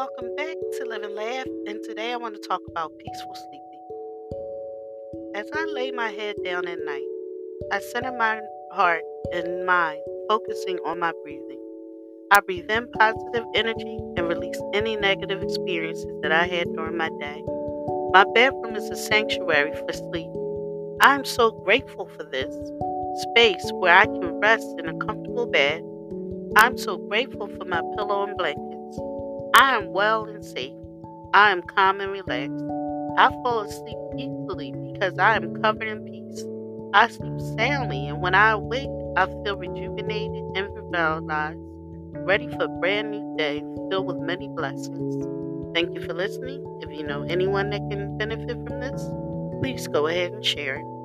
Laugh, and today I want to talk about peaceful sleeping. As I lay my head down at night, I center my heart and mind, focusing on my breathing. I breathe in positive energy and release any negative experiences that I had during my day. My bedroom is a sanctuary for sleep. I am so grateful for this space where I can rest in a comfortable bed. I'm so grateful for my pillow and blankets. I am well and safe. I am calm and relaxed. I fall asleep peacefully because I am covered in peace. I sleep soundly, and when I awake, I feel rejuvenated and revitalized, ready for a brand new day filled with many blessings. Thank you for listening. If you know anyone that can benefit from this, please go ahead and share it.